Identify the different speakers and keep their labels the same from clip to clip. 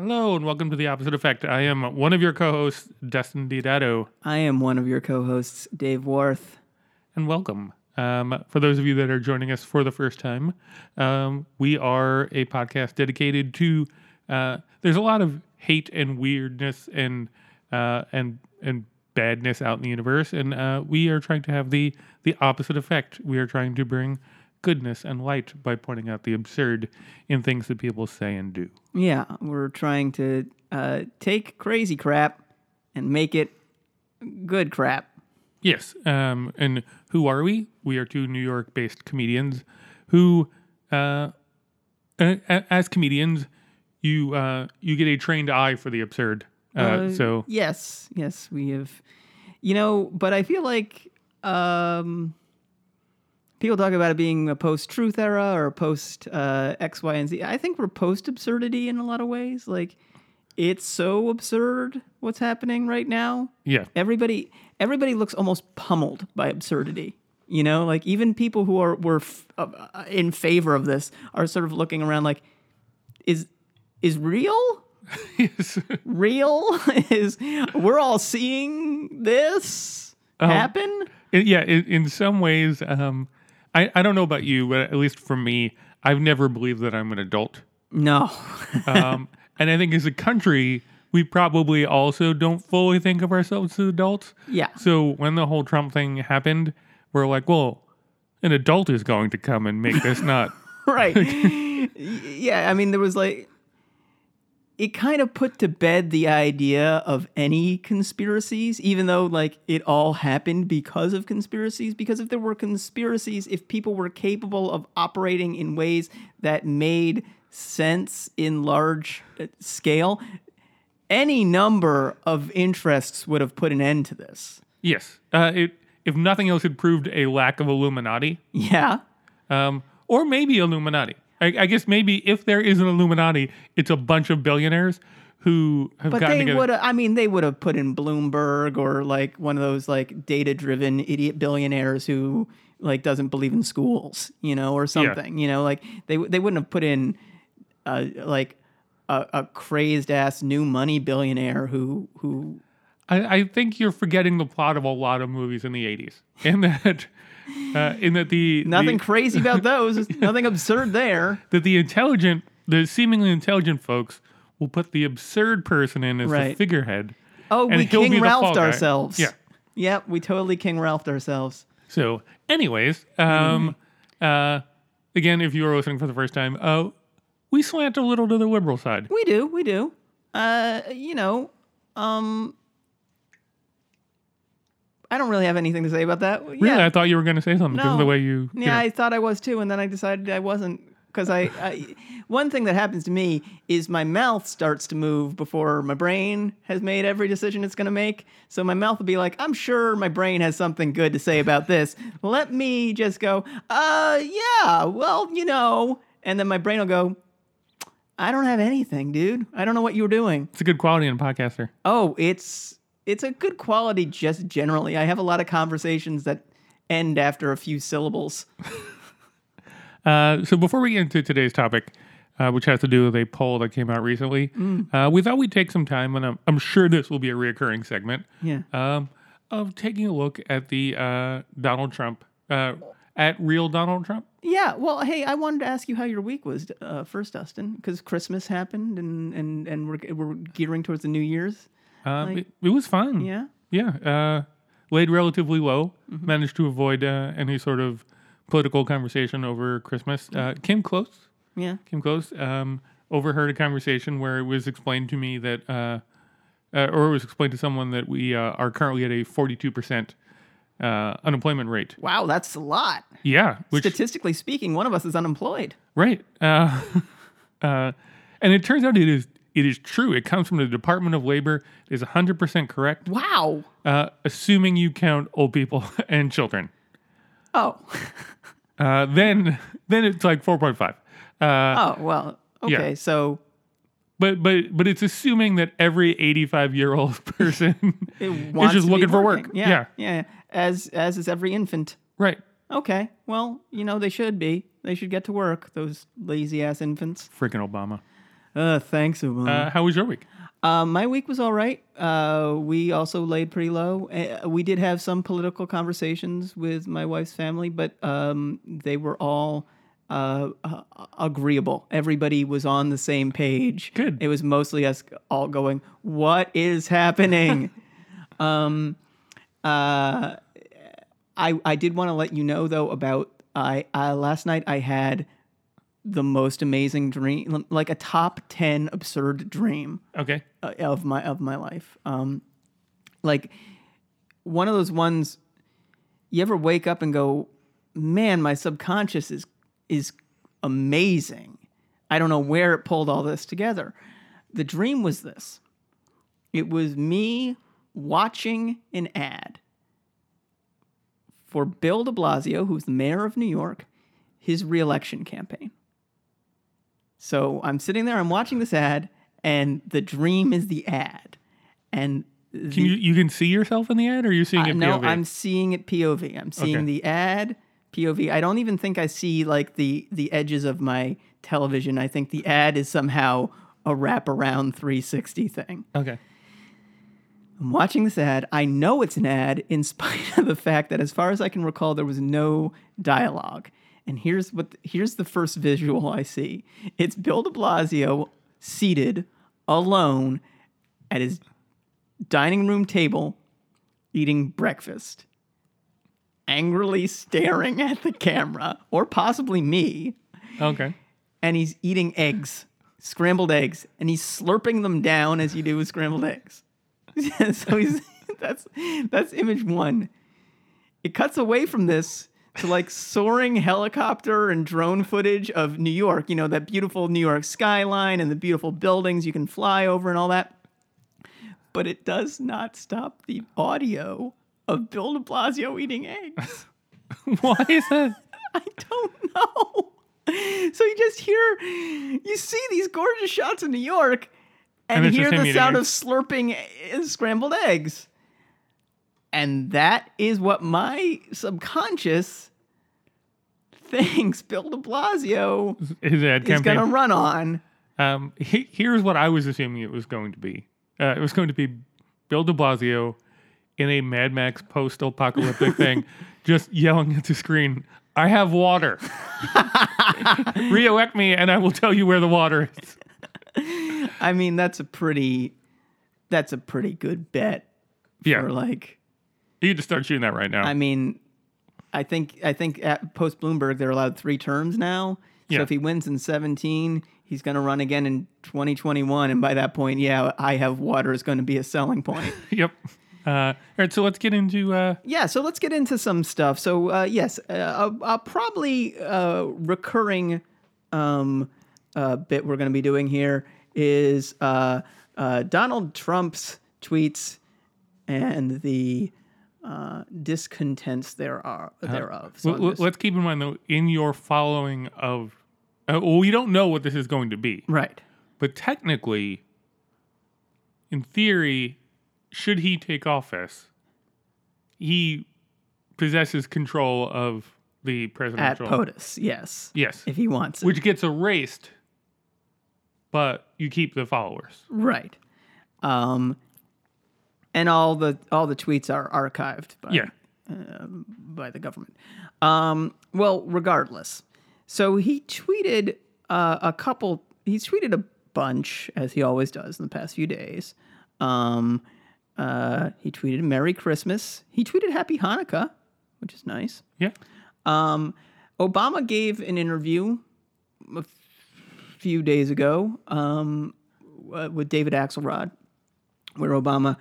Speaker 1: Hello and welcome to the Opposite Effect. I am one of your co-hosts, Dustin Diodato,
Speaker 2: I am one of your co-hosts, Dave Worth.
Speaker 1: and welcome. Um, for those of you that are joining us for the first time, um, we are a podcast dedicated to. Uh, there's a lot of hate and weirdness and uh, and and badness out in the universe, and uh, we are trying to have the the opposite effect. We are trying to bring goodness and light by pointing out the absurd in things that people say and do.
Speaker 2: Yeah, we're trying to uh, take crazy crap and make it good crap.
Speaker 1: Yes. Um, and who are we? We are two New York based comedians who, uh, as comedians, you uh, you get a trained eye for the absurd. Uh,
Speaker 2: Uh,
Speaker 1: so
Speaker 2: Yes, yes, we have. You know, but I feel like um, people talk about it being a post-truth era or post uh, X, Y, and Z. I think we're post-absurdity in a lot of ways. Like, it's so absurd what's happening right now.
Speaker 1: yeah,
Speaker 2: everybody everybody looks almost pummeled by absurdity you know like even people who are were f- uh, in favor of this are sort of looking around like is is real
Speaker 1: yes.
Speaker 2: real is we're all seeing this happen
Speaker 1: In- yeah. In, in some ways, um, I I don't know about you, but at least for me, I've never believed that I'm an adult.
Speaker 2: no
Speaker 1: Um, and I think as a country, we probably also don't fully think of ourselves as adults.
Speaker 2: yeah
Speaker 1: So when the whole Trump thing happened, we're like, well, an adult is going to come and make this not.
Speaker 2: right yeah i mean there was like it kind of put to bed the idea of any conspiracies even though like it all happened because of conspiracies because if there were conspiracies if people were capable of operating in ways that made sense in large uh, scale any number of interests would have put an end to this
Speaker 1: yes. Uh, it, if nothing else, it proved a lack of Illuminati,
Speaker 2: yeah
Speaker 1: um, or maybe Illuminati. I, I guess maybe if there is an Illuminati, it's a bunch of billionaires who have
Speaker 2: But
Speaker 1: gotten
Speaker 2: they would I mean, they would have put in Bloomberg or like one of those like data driven idiot billionaires who like doesn't believe in schools, you know, or something, you know, like they, they wouldn't have put in uh, like a, a crazed ass new money billionaire who, who,
Speaker 1: I, I think you're forgetting the plot of a lot of movies in the '80s, in that, uh, in that the
Speaker 2: nothing
Speaker 1: the,
Speaker 2: crazy about those, nothing absurd there.
Speaker 1: that the intelligent, the seemingly intelligent folks will put the absurd person in as the figurehead.
Speaker 2: Oh,
Speaker 1: And
Speaker 2: we King Ralphed
Speaker 1: guy.
Speaker 2: ourselves.
Speaker 1: Yeah.
Speaker 2: Yep, we totally King Ralphed ourselves.
Speaker 1: So, anyways, um, uh, again, if you are listening for the first time, uh, we slant a little to the liberal side.
Speaker 2: We do, we do. Uh, you know, um I don't really have anything to say about that.
Speaker 1: Really,
Speaker 2: Yeah,
Speaker 1: I thought you were going to say something because of the way you. you
Speaker 2: yeah,
Speaker 1: know.
Speaker 2: I thought I was too, and then I decided I wasn't because I, I. One thing that happens to me is my mouth starts to move before my brain has made every decision it's going to make. So my mouth will be like, "I'm sure my brain has something good to say about this. Let me just go, uh, yeah, well, you know," and then my brain will go. I don't have anything, dude. I don't know what you were doing.
Speaker 1: it's a good quality in a podcaster.
Speaker 2: Oh, it's it's a good quality just generally. I have a lot of conversations that end after a few syllables.
Speaker 1: Uh, so before we get into today's topic, uh, which has to do with a poll that came out recently,
Speaker 2: Mm.
Speaker 1: uh, we thought we'd take some time, and I'm, I'm sure this will be a reoccurring segment,
Speaker 2: Yeah.
Speaker 1: um, of taking a look at the uh, Donald Trump, uh, at real Donald Trump.
Speaker 2: Yeah, well, hey, I wanted to ask you how your week was uh, first, Dustin, because Christmas happened and and and we're we're gearing towards the New Year's.
Speaker 1: Um, it, it was fun.
Speaker 2: Yeah,
Speaker 1: Yeah, uh, laid relatively low.
Speaker 2: Mm-hmm.
Speaker 1: Managed to avoid uh, any sort of political conversation over Christmas. Uh, came close.
Speaker 2: yeah.
Speaker 1: Came close. Um, overheard a conversation where it was explained to me that, uh, uh, or it was explained to someone that we uh, are currently at a forty-two percent uh, unemployment rate.
Speaker 2: Wow, that's a lot.
Speaker 1: Yeah, which
Speaker 2: Statistically speaking, one of us is unemployed.
Speaker 1: right. Uh, uh, and it turns out it is it is true. It comes from the Department of Labor. It is hundred percent correct.
Speaker 2: Wow.
Speaker 1: uh, assuming you count old people and children.
Speaker 2: Oh.
Speaker 1: Uh, then then it's like four point five. Uh,
Speaker 2: Oh well. Okay, so
Speaker 1: but but but it's assuming that every eighty five year old person is just looking for work.
Speaker 2: Yeah,
Speaker 1: yeah,
Speaker 2: yeah. As as is every infant.
Speaker 1: right.
Speaker 2: Okay. Well, you know they should be. They should get to work. Those lazy ass infants.
Speaker 1: Freaking Obama.
Speaker 2: Uh, thanks, Obama.
Speaker 1: Uh, how was your week?
Speaker 2: Uh, my week was all right. Uh, we also laid pretty low. Uh, we did have some political conversations with my wife's family, but um, they were all uh, uh, agreeable. Everybody was on the same page.
Speaker 1: Good.
Speaker 2: It was mostly us all going, "What is happening?" um, uh, I I did want to let you know though about I uh, last night I had the most amazing dream, like a top ten absurd dream
Speaker 1: Okay.
Speaker 2: of my of my life. Um, like one of those ones you ever wake up and go, "Man, my subconscious is is amazing." I don't know where it pulled all this together. The dream was this. It was me watching an ad for Bill de Blasio, who's the mayor of New York, his reelection campaign. So I'm sitting there, I'm watching this ad, and the dream is the ad. And the,
Speaker 1: Can you you can see yourself in the ad, or are you seeing
Speaker 2: I-
Speaker 1: it
Speaker 2: no,
Speaker 1: POV?
Speaker 2: I'm seeing it POV. I'm seeing
Speaker 1: Okay.
Speaker 2: the ad POV. I don't even think I see like the the edges of my television. I think the ad is somehow a wraparound 360 thing.
Speaker 1: okay.
Speaker 2: I'm watching this ad. I know it's an ad in spite of the fact that, as far as I can recall, there was no dialogue. And here's what here's the first visual I see. It's Bill de Blasio seated alone at his dining room table eating breakfast, angrily staring at the camera, or possibly me,
Speaker 1: Okay.
Speaker 2: and he's eating eggs, scrambled eggs, and he's slurping them down as you do with scrambled eggs. so he's that's that's image one. It cuts away from this to like soaring helicopter and drone footage of New York, you know, that beautiful New York skyline and the beautiful buildings you can fly over and all that. But it does not stop the audio of Bill de Blasio eating eggs.
Speaker 1: Why is that?
Speaker 2: I don't know. So you just hear, you see these gorgeous shots of New York, and,
Speaker 1: And
Speaker 2: hear the sound of slurping uh, scrambled eggs. And that is what my subconscious thinks Bill de Blasio
Speaker 1: His ad
Speaker 2: is
Speaker 1: campaign.
Speaker 2: going to run on.
Speaker 1: Um, he, here's what I was assuming it was going to be. Uh, it was going to be Bill De Blasio in a Mad Max post-apocalyptic thing, just yelling at the screen, "I have water. Reelect me, and I will tell you where the water is."
Speaker 2: I mean, that's a pretty, that's a pretty good bet
Speaker 1: Yeah,
Speaker 2: for like
Speaker 1: you just to start shooting that right now.
Speaker 2: I mean, I think I think at post Bloomberg they're allowed three terms now. So
Speaker 1: Yeah.
Speaker 2: if he wins in 17, he's going to run again in 2021, and by that point, yeah, I have water is going to be a selling point.
Speaker 1: yep. Uh, all right, so let's get into. Uh,
Speaker 2: yeah, so let's get into some stuff. So uh, yes, uh, a, a probably uh, recurring um, uh, bit we're going to be doing here is uh, uh, Donald Trump's tweets and the uh, discontents there are thereof. So
Speaker 1: l-
Speaker 2: I'm
Speaker 1: l-
Speaker 2: just-
Speaker 1: let's keep in mind though, in your following of, uh, well, we don't know what this is going to be.
Speaker 2: right.
Speaker 1: But technically, in theory, should he take office, he possesses control of the
Speaker 2: At
Speaker 1: presidential.
Speaker 2: POTUS, yes.
Speaker 1: Yes.
Speaker 2: If he wants it.
Speaker 1: Which gets erased, but you keep the followers.
Speaker 2: right. Um, and all the all the tweets are archived by,
Speaker 1: Yeah.
Speaker 2: by the government. Um, well, regardless. So he tweeted uh, a couple, he's tweeted a bunch, as he always does in the past few days. Um, uh, he tweeted Merry Christmas. He tweeted Happy Hanukkah, which is nice.
Speaker 1: Yeah.
Speaker 2: Um, Obama gave an interview a few days ago um, uh, with David Axelrod, where Obama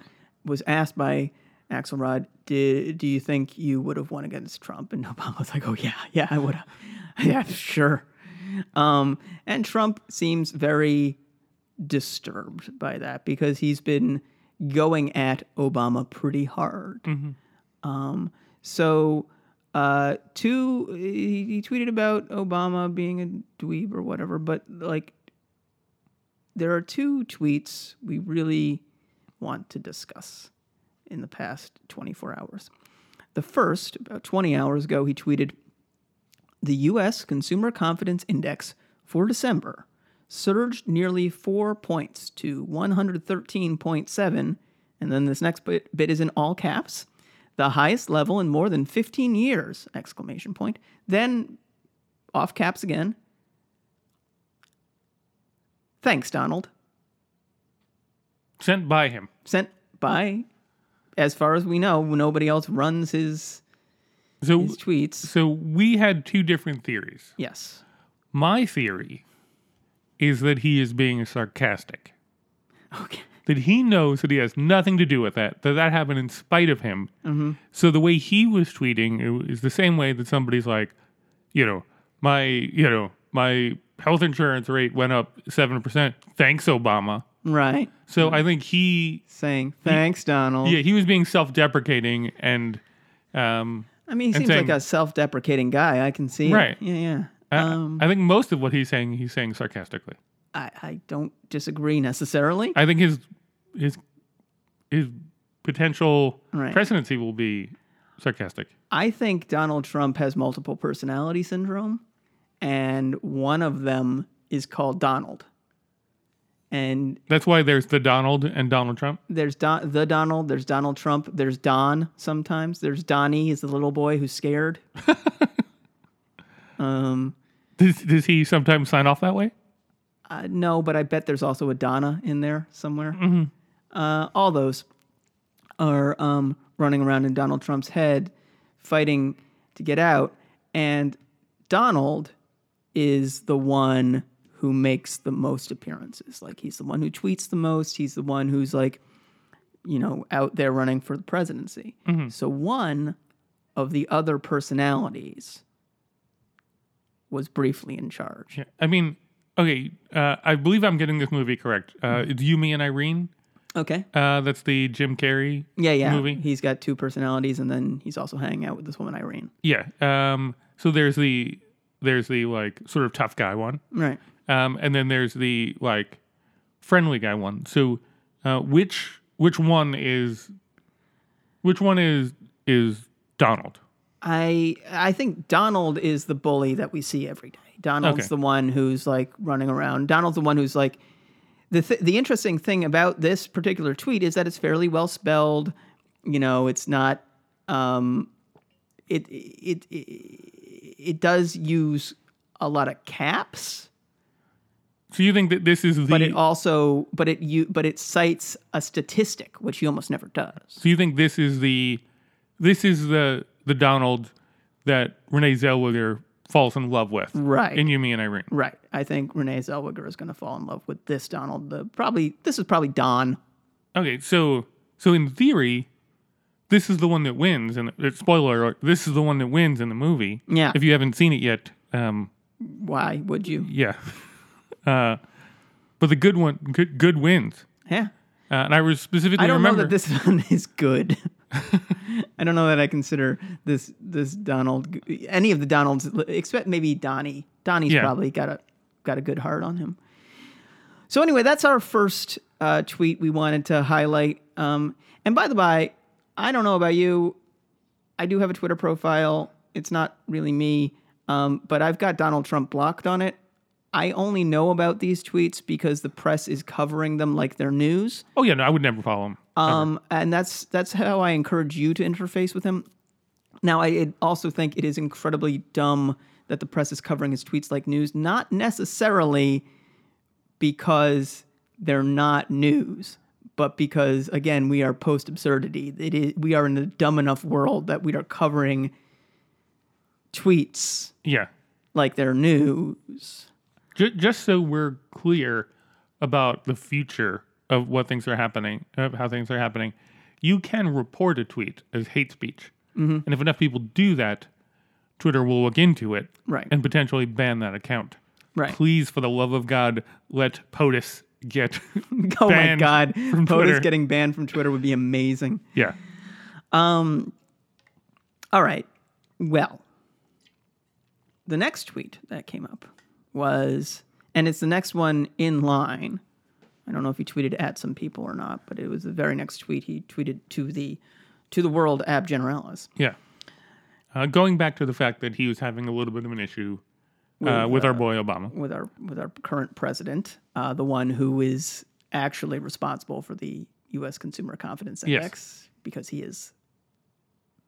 Speaker 2: was asked by Axelrod, "Did do you think you would have won against Trump?" And Obama was like, "Oh yeah, yeah, I would have, yeah, sure." Um, and Trump seems very disturbed by that because he's been going at Obama pretty hard. Um, so, uh, two, he, he tweeted about Obama being a dweeb or whatever, but like, there are two tweets we really want to discuss in the past 24 hours. The first, about 20 hours ago, he tweeted the U.S. Consumer Confidence Index for December surged nearly four points to 113.7. And then this next bit, bit is in all caps. The highest level in more than 15 years! Exclamation point. Then off caps again. Thanks, Donald.
Speaker 1: Sent by him.
Speaker 2: Sent by, as far as we know, nobody else runs his
Speaker 1: So,
Speaker 2: his tweets.
Speaker 1: so we had two different theories.
Speaker 2: Yes.
Speaker 1: My theory is that he is being sarcastic.
Speaker 2: Okay.
Speaker 1: That he knows that he has nothing to do with that. That that happened in spite of him. Mm-hmm. So the way he was tweeting is the same way that somebody's like, you know, my, you know, my health insurance rate went up seven percent. Thanks, Obama.
Speaker 2: Right.
Speaker 1: So I think he,
Speaker 2: Saying thanks, Donald.
Speaker 1: yeah, he was being self-deprecating and, um,
Speaker 2: I mean, he seems like a self-deprecating guy. I can see. it.
Speaker 1: Right.
Speaker 2: Yeah, yeah.
Speaker 1: I-
Speaker 2: Um,
Speaker 1: I think most of what he's saying, he's saying sarcastically.
Speaker 2: I, I don't disagree necessarily.
Speaker 1: I think his his his potential
Speaker 2: Right.
Speaker 1: presidency will be sarcastic.
Speaker 2: I think Donald Trump has multiple personality syndrome, and one of them is called Donald. And
Speaker 1: That's why there's the Donald and Donald Trump.
Speaker 2: there's Don, the Donald, there's Donald Trump, there's Don sometimes. There's Donnie, He's the little boy who's scared. um,
Speaker 1: Does, does he sometimes sign off that way?
Speaker 2: uh, no, but I bet there's also a Donna in there somewhere. Uh, all those are um, running around in Donald Trump's head, fighting to get out. And Donald is the one who makes the most appearances. Like he's the one who tweets the most. He's the one who's like, you know, out there running for the presidency. So one of the other personalities was briefly in charge.
Speaker 1: Yeah. I mean, okay. Uh, I believe I'm getting this movie correct. Uh, it's You, Me, and Irene.
Speaker 2: Okay.
Speaker 1: Uh, that's the Jim Carrey.
Speaker 2: Yeah, yeah.
Speaker 1: movie.
Speaker 2: He's got two personalities, and then he's also hanging out with this woman Irene.
Speaker 1: Yeah. Um, so there's the there's the like sort of tough guy one,
Speaker 2: Right.
Speaker 1: Um, and then there's the like friendly guy one. So uh, which which one is which one is is Donald?
Speaker 2: I I think Donald is the bully that we see every day. Donald's
Speaker 1: Okay.
Speaker 2: the one who's like running around. Donald's the one who's like the th- the interesting thing about this particular tweet is that it's fairly well spelled. You know, it's not um it it it, it does use a lot of caps,
Speaker 1: So you think that this is the
Speaker 2: but it also but it you but it cites a statistic which he almost never does.
Speaker 1: So you think this is the this is the the Donald that Renee Zellweger falls in love with,
Speaker 2: Right.
Speaker 1: In You, Me, and Irene.
Speaker 2: Right. I think Renee Zellweger is going to fall in love with this Donald. The probably this is probably Don.
Speaker 1: Okay, so so in theory, this is the one that wins, and uh, spoiler alert, this is the one that wins in the movie.
Speaker 2: Yeah.
Speaker 1: If you haven't seen it yet, um,
Speaker 2: Why would you?
Speaker 1: yeah. uh, but the good one, good, good wins.
Speaker 2: Yeah.
Speaker 1: Uh, and I was specifically
Speaker 2: I don't
Speaker 1: remember.
Speaker 2: know that this one is good. I don't know that I consider this this Donald any of the Donalds except maybe Donnie. Donnie's
Speaker 1: Yeah.
Speaker 2: probably got a got a good heart on him. So anyway, that's our first uh, tweet we wanted to highlight. Um, and by the by, I don't know about you. I do have a Twitter profile. It's not really me, um, but I've got Donald Trump blocked on it. I only know about these tweets because the press is covering them like they're news.
Speaker 1: oh yeah, no, I would never follow him.
Speaker 2: Um, and that's that's how I encourage you to interface with him. Now, I also think it is incredibly dumb that the press is covering his tweets like news, not necessarily because they're not news, but because again we are post absurdity. It is we are in a dumb enough world that we are covering tweets
Speaker 1: Yeah.
Speaker 2: like they're news.
Speaker 1: Just, just so we're clear about the future of what things are happening, of how things are happening, you can report a tweet as hate speech.
Speaker 2: Mm-hmm.
Speaker 1: And if enough people do that, Twitter will look into it
Speaker 2: Right.
Speaker 1: and potentially ban that account.
Speaker 2: Right.
Speaker 1: Please, for the love of God, let POTUS get.
Speaker 2: Oh my God,
Speaker 1: from
Speaker 2: POTUS
Speaker 1: Twitter.
Speaker 2: getting banned from Twitter would be amazing.
Speaker 1: yeah. Um.
Speaker 2: All right. Well, the next tweet that came up was, and it's the next one in line. I don't know if he tweeted at some people or not, but it was the very next tweet he tweeted to the to the world ab generalis.
Speaker 1: Yeah. Uh, going back to the fact that he was having a little bit of an issue uh, with our boy Obama.
Speaker 2: with our with our current president, uh, the one who is actually responsible for the U.S. Consumer Confidence
Speaker 1: Yes.
Speaker 2: Index, because he is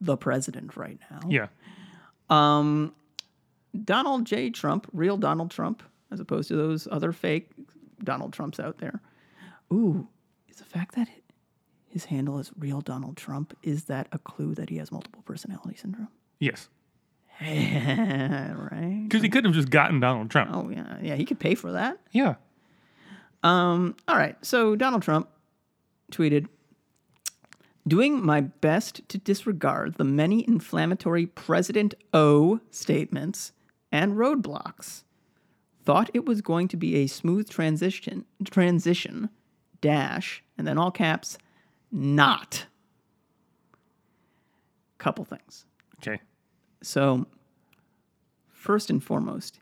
Speaker 2: the president right now.
Speaker 1: Yeah.
Speaker 2: Um, Donald J. Trump, real Donald Trump, as opposed to those other fake Donald Trumps out there. Ooh, is the fact that his handle is real Donald Trump is that a clue that he has multiple personality syndrome?
Speaker 1: Yes.
Speaker 2: right.
Speaker 1: Because he could have just gotten Donald Trump.
Speaker 2: Oh yeah, yeah. He could pay for that.
Speaker 1: Yeah.
Speaker 2: Um, all right. So Donald Trump tweeted Doing my best to disregard the many inflammatory President O statements and roadblocks. Thought it was going to be a smooth transition transition dash and then all caps not. Couple things.
Speaker 1: Okay.
Speaker 2: So, first and foremost,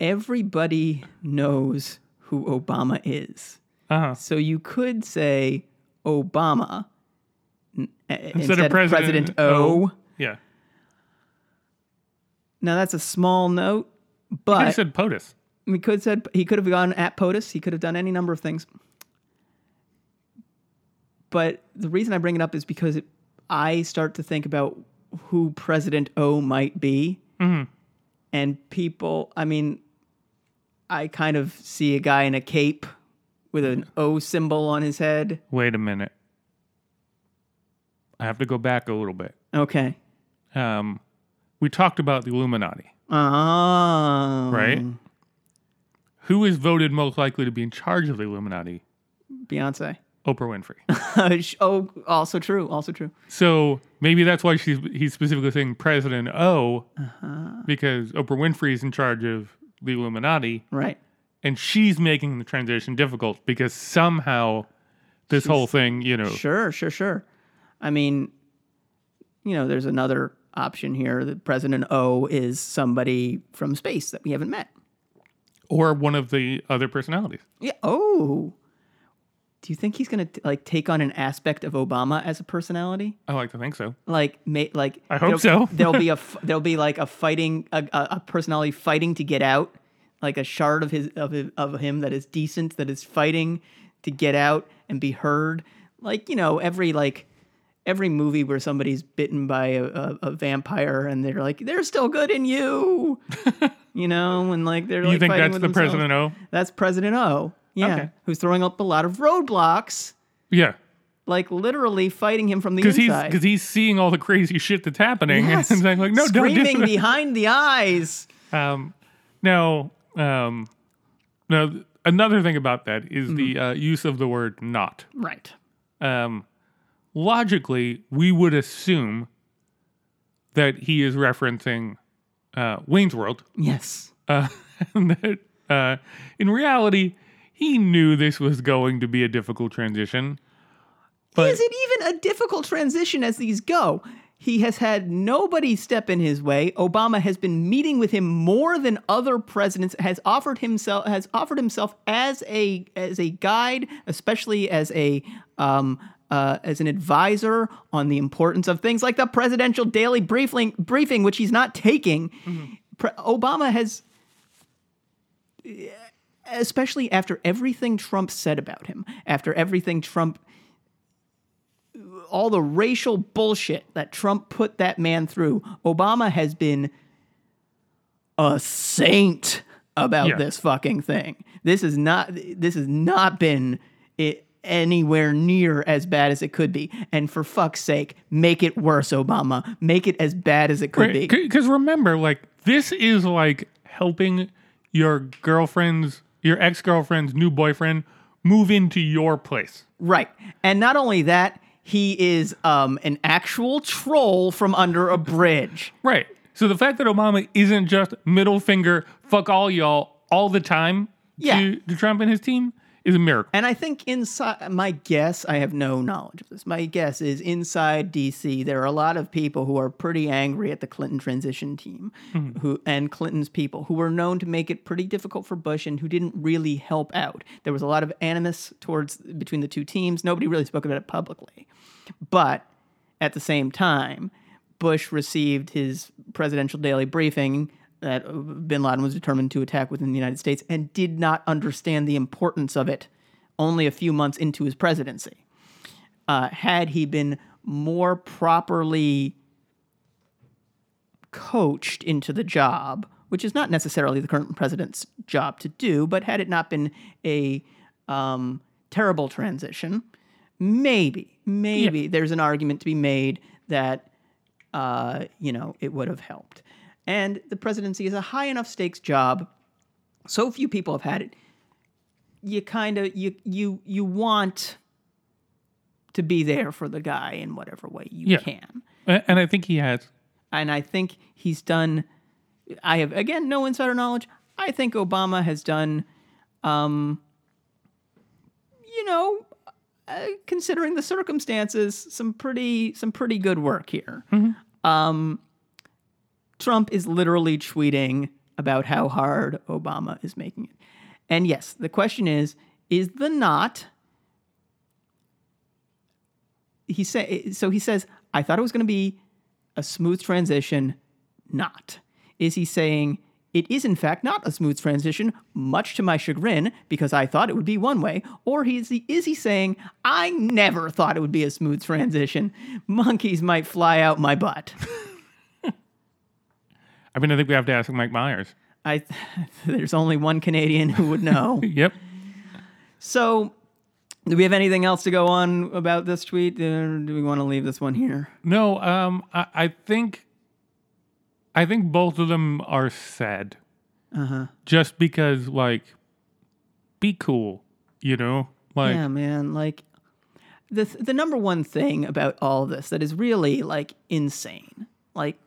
Speaker 2: everybody knows who Obama is.
Speaker 1: Uh huh.
Speaker 2: So you could say Obama n- a- instead,
Speaker 1: of President
Speaker 2: O.
Speaker 1: Yeah.
Speaker 2: Now that's a small note,
Speaker 1: He
Speaker 2: but
Speaker 1: said POTUS.
Speaker 2: we could said he could have gone at POTUS. He could have done any number of things. But the reason I bring it up is because it, I start to think about who President O might be, and people. I mean, I kind of see a guy in a cape with an O symbol on his head.
Speaker 1: Wait a minute. I have to go back a little bit.
Speaker 2: Okay.
Speaker 1: Um, we talked about the Illuminati,
Speaker 2: Oh.
Speaker 1: right? Who is voted most likely to be in charge of the Illuminati?
Speaker 2: Beyonce.
Speaker 1: Oprah Winfrey.
Speaker 2: oh, also true. Also true.
Speaker 1: So maybe that's why she's he's specifically saying President O,
Speaker 2: Uh-huh.
Speaker 1: because Oprah Winfrey is in charge of the Illuminati,
Speaker 2: Right.
Speaker 1: and she's making the transition difficult because somehow this whole thing, you know,
Speaker 2: Sure, sure, sure. I mean, you know, there's another option here that President O is somebody from space that we haven't met.
Speaker 1: or one of the other personalities.
Speaker 2: Yeah. Oh. Do you think he's gonna like take on an aspect of Obama as a personality?
Speaker 1: I like to think so.
Speaker 2: Like, ma- like
Speaker 1: I hope so.
Speaker 2: there'll be a f- there'll be like a fighting a, a, a personality fighting to get out, like a shard of his of his, of him that is decent that is fighting to get out and be heard. Like you know every like every movie where somebody's bitten by a, a, a vampire and they're like they're still good in you, you know, and like they're like
Speaker 1: you think
Speaker 2: fighting
Speaker 1: that's
Speaker 2: with
Speaker 1: the
Speaker 2: themselves.
Speaker 1: President O?
Speaker 2: That's President O. Yeah,
Speaker 1: Okay.
Speaker 2: who's throwing up a lot of roadblocks,
Speaker 1: Yeah.
Speaker 2: like literally fighting him from the
Speaker 1: Because he's
Speaker 2: inside.
Speaker 1: because he's seeing all the crazy shit that's happening
Speaker 2: Yes.
Speaker 1: and saying like, no,
Speaker 2: screaming behind the eyes.
Speaker 1: Um, now, um, now another thing about that is
Speaker 2: Mm-hmm.
Speaker 1: the uh, use of the word "not."
Speaker 2: Right.
Speaker 1: Um, logically, we would assume that he is referencing uh, Wayne's World,
Speaker 2: Yes.
Speaker 1: uh, and that uh, in reality, he knew this was going to be a difficult transition. But
Speaker 2: Is it even a difficult transition as these go? He has had nobody step in his way. Obama has been meeting with him more than other presidents. Has offered himself has offered himself as a as a guide, especially as a um, uh, as an advisor on the importance of things like the presidential daily briefing, briefing which he's not taking. Pre- Obama has especially after everything Trump said about him, after everything Trump, all the racial bullshit that Trump put that man through, Obama has been a saint about
Speaker 1: Yeah.
Speaker 2: this fucking thing. This is not. This has not been it anywhere near as bad as it could be. And for fuck's sake, make it worse, Obama. Make it as bad as it could be.
Speaker 1: Because remember, like this is like helping your girlfriend's, your ex girlfriend's new boyfriend move into your place.
Speaker 2: Right. And not only that, he is um, an actual troll from under a bridge.
Speaker 1: Right. So the fact that Obama isn't just middle finger, fuck all y'all all the time
Speaker 2: Yeah.
Speaker 1: to, to Trump and his team is a miracle.
Speaker 2: And I think inside, my guess, I have no knowledge of this. My guess is inside DC, there are a lot of people who are pretty angry at the Clinton transition team hmm. who and Clinton's people who were known to make it pretty difficult for Bush and who didn't really help out. There was a lot of animus towards between the two teams. Nobody really spoke about it publicly. But at the same time, Bush received his presidential daily briefing that bin Laden was determined to attack within the United States and did not understand the importance of it only a few months into his presidency. Uh, had he been more properly coached into the job, which is not necessarily the current president's job to do, but had it not been a um, terrible transition, maybe, maybe there's an argument to be made that uh, you know it would have helped. And the presidency is a high enough stakes job. So few people have had it. You kind of you you you want to be there for the guy in whatever way you
Speaker 1: Yeah.
Speaker 2: can.
Speaker 1: And I think he has.
Speaker 2: And I think he's done I have again no insider knowledge. I think Obama has done um you know uh, considering the circumstances some pretty some pretty good work here. Um Trump is literally tweeting about how hard Obama is making it. And yes, the question is is the not he say so he says I thought it was going to be a smooth transition not. Is he saying it is in fact not a smooth transition, much to my chagrin, because I thought it would be one way? Or is he, is he saying, I never thought it would be a smooth transition? Monkeys might fly out my butt.
Speaker 1: I mean, I think we have to ask Mike Myers.
Speaker 2: I, there's only one Canadian who would know.
Speaker 1: Yep.
Speaker 2: so, do we have anything else to go on about this tweet? Or do we want to leave this one here?
Speaker 1: No, um, I, I think, I think both of them are sad.
Speaker 2: Uh-huh.
Speaker 1: Just because, like, be cool, you know, like,
Speaker 2: yeah, man. Like the the number one thing about all this that is really like insane. Like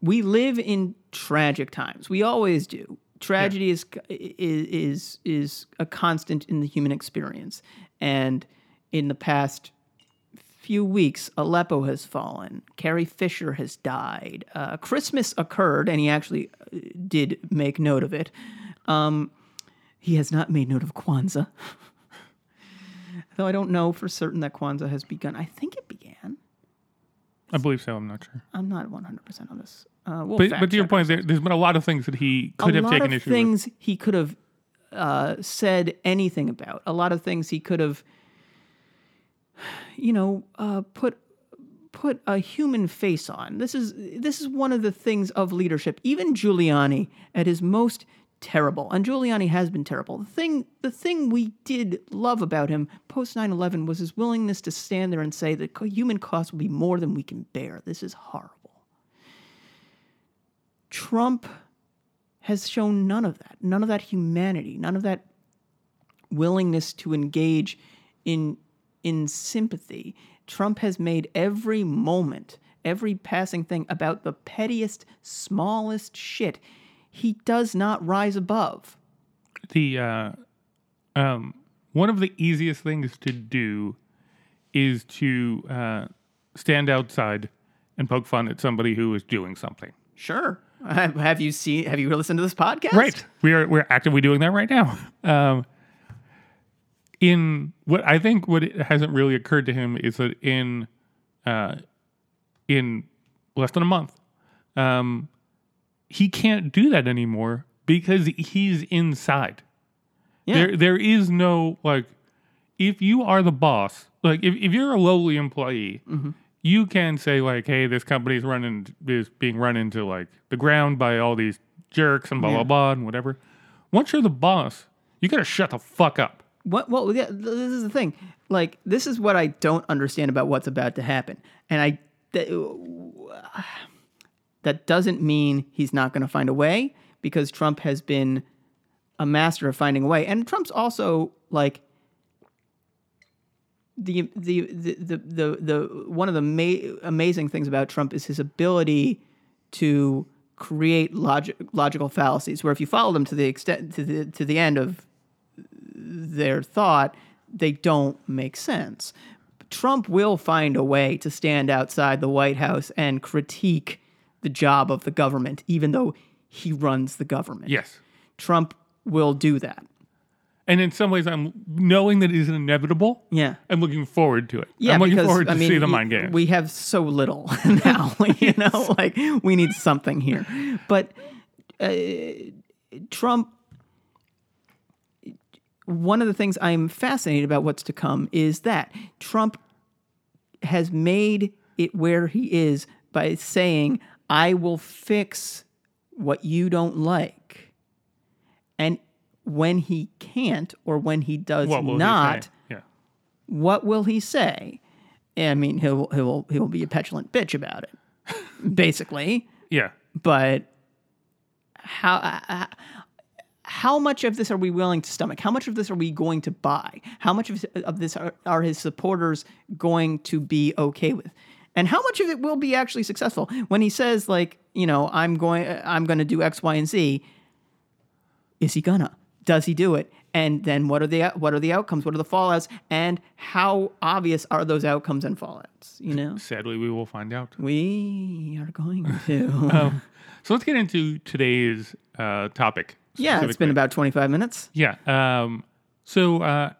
Speaker 2: we live in tragic times. We always do. Tragedy is is is is a constant in the human experience. And in the past few weeks, Aleppo has fallen. Carrie Fisher has died. Uh, Christmas occurred, and he actually uh, did make note of it. Um, he has not made note of Kwanzaa. Though I don't know for certain that Kwanzaa has begun. I think it.
Speaker 1: I believe so. I'm not sure.
Speaker 2: I'm not 100% on this. Uh, we'll
Speaker 1: But, but to your point, there, there's been a lot of things that he could
Speaker 2: a
Speaker 1: have taken issue with.
Speaker 2: things he could have uh, said anything about. A lot of things he could have, you know, uh, put put a human face on. This is this is one of the things of leadership. Even Giuliani at his most terrible, and Giuliani has been terrible. The thing the thing we did love about him post 9/11 was his willingness to stand there and say that human cost will be more than we can bear. This is horrible. Trump has shown none of that, none of that humanity, none of that willingness to engage in in sympathy. Trump has made every moment, every passing thing about the pettiest, smallest shit. He does not rise above.
Speaker 1: the uh, um, one of the easiest things to do is to uh, stand outside and poke fun at somebody who is doing something.
Speaker 2: Sure. Have have you seen? Have you listened to this podcast? Right.
Speaker 1: We are we're actively doing that right now. Um, in what I think what it hasn't really occurred to him is that in uh, in less than a month, um, he can't do that anymore because he's inside.
Speaker 2: Yeah.
Speaker 1: There there is no like if you are the boss, like if, if you're a lowly employee, mm-hmm. you can say like, hey, this company's running is being run into like the ground by all these jerks and blah blah blah and whatever. Once you're the boss, you gotta shut the fuck up.
Speaker 2: What? Well, yeah, this is the thing. Like, this is what I don't understand about what's about to happen, and I th- uh, that doesn't mean he's not going to find a way because Trump has been a master of finding a way, and Trump's also like the the the the the, the one of the ma- amazing things about Trump is his ability to create logic, logical fallacies where if you follow them to the extent to the to the end of their thought, they don't make sense. Trump will find a way to stand outside the White House and critique the job of the government, even though he runs the government.
Speaker 1: Yes.
Speaker 2: Trump will do that.
Speaker 1: And in some ways, I'm knowing that it is inevitable.
Speaker 2: Yeah.
Speaker 1: I'm looking forward to it.
Speaker 2: Yeah,
Speaker 1: I'm looking
Speaker 2: because
Speaker 1: forward to
Speaker 2: I mean,
Speaker 1: see the mind game.
Speaker 2: We have so little now, you know, like we need something here. But uh, Trump. One of the things I'm fascinated about what's to come is that Trump has made it where he is by saying, I will fix what you don't like. And when he can't or when he does
Speaker 1: What will he
Speaker 2: not.
Speaker 1: Yeah.
Speaker 2: what will he say? I mean, he'll he'll he'll be a petulant bitch about it, basically.
Speaker 1: Yeah.
Speaker 2: But how uh, how much of this are we willing to stomach? How much of this are we going to buy? How much of, of this are, are his supporters going to be okay with? And how much of it will be actually successful when he says, like, you know, I'm going, I'm going to do X, Y, and Z? Is he gonna? Does he do it? And then what are the what are the outcomes? What are the fallouts? And how obvious are those outcomes and fallouts? You know,
Speaker 1: Sadly, we will find out.
Speaker 2: we are going to.
Speaker 1: Um, so let's get into today's uh, topic.
Speaker 2: yeah, it's been about 25 minutes.
Speaker 1: Yeah. Um, so uh,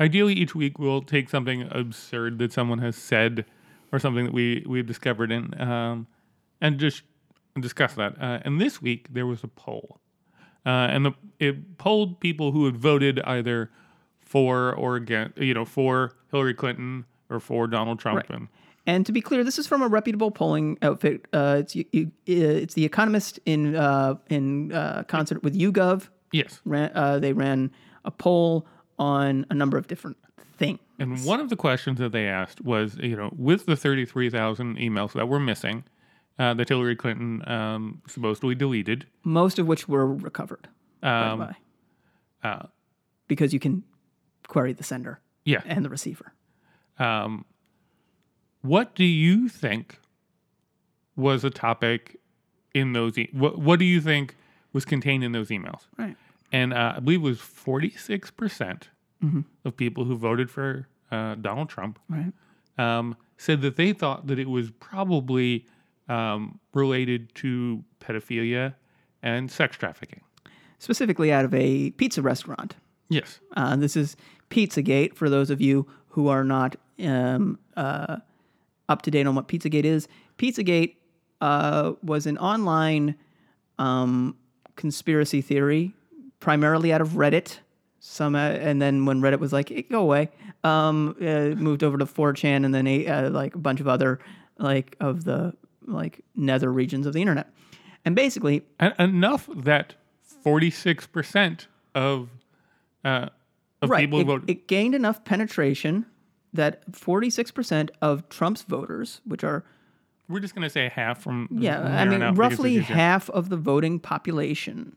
Speaker 1: ideally, each week we'll take something absurd that someone has said or something that we we've discovered and um, and just discuss that. Uh, and this week there was a poll, uh, and the it polled people who had voted either for or against, you know, for Hillary Clinton or for Donald Trump.
Speaker 2: Right.
Speaker 1: And
Speaker 2: And to be clear, this is from a reputable polling outfit. Uh, it's you, you, uh, it's the Economist in uh, in uh, concert with YouGov.
Speaker 1: yes,
Speaker 2: Ran, uh, they ran a poll on a number of different things.
Speaker 1: And one of the questions that they asked was, you know, with the 33,000 emails that were missing, uh, that Hillary Clinton um, supposedly deleted,
Speaker 2: Most of which were recovered.
Speaker 1: um, uh,
Speaker 2: because you can query the sender
Speaker 1: yeah,
Speaker 2: and the receiver.
Speaker 1: um, what do you think was a topic in those? E- what What do you think was contained in those emails?
Speaker 2: Right.
Speaker 1: And uh, I believe it was 46 percent of people who voted for uh, Donald Trump
Speaker 2: Right.
Speaker 1: um, said that they thought that it was probably um, related to pedophilia and sex trafficking.
Speaker 2: Specifically, out of a pizza restaurant.
Speaker 1: Yes.
Speaker 2: Uh, this is Pizzagate for those of you who are not um, uh, up to date on what Pizzagate is. Pizzagate uh, was an online um, conspiracy theory, primarily out of Reddit. Some, uh, and then when Reddit was like, hey, "Go away," um, uh, moved over to 4chan, and then a, uh, like a bunch of other like of the like nether regions of the internet. And basically,
Speaker 1: En- enough that 46% of, uh, of
Speaker 2: right,
Speaker 1: people who
Speaker 2: it,
Speaker 1: voted.
Speaker 2: it gained enough penetration that 46% of Trump's voters, which are
Speaker 1: we're just going to say half from.
Speaker 2: yeah, I mean
Speaker 1: on out because
Speaker 2: roughly half of the voting population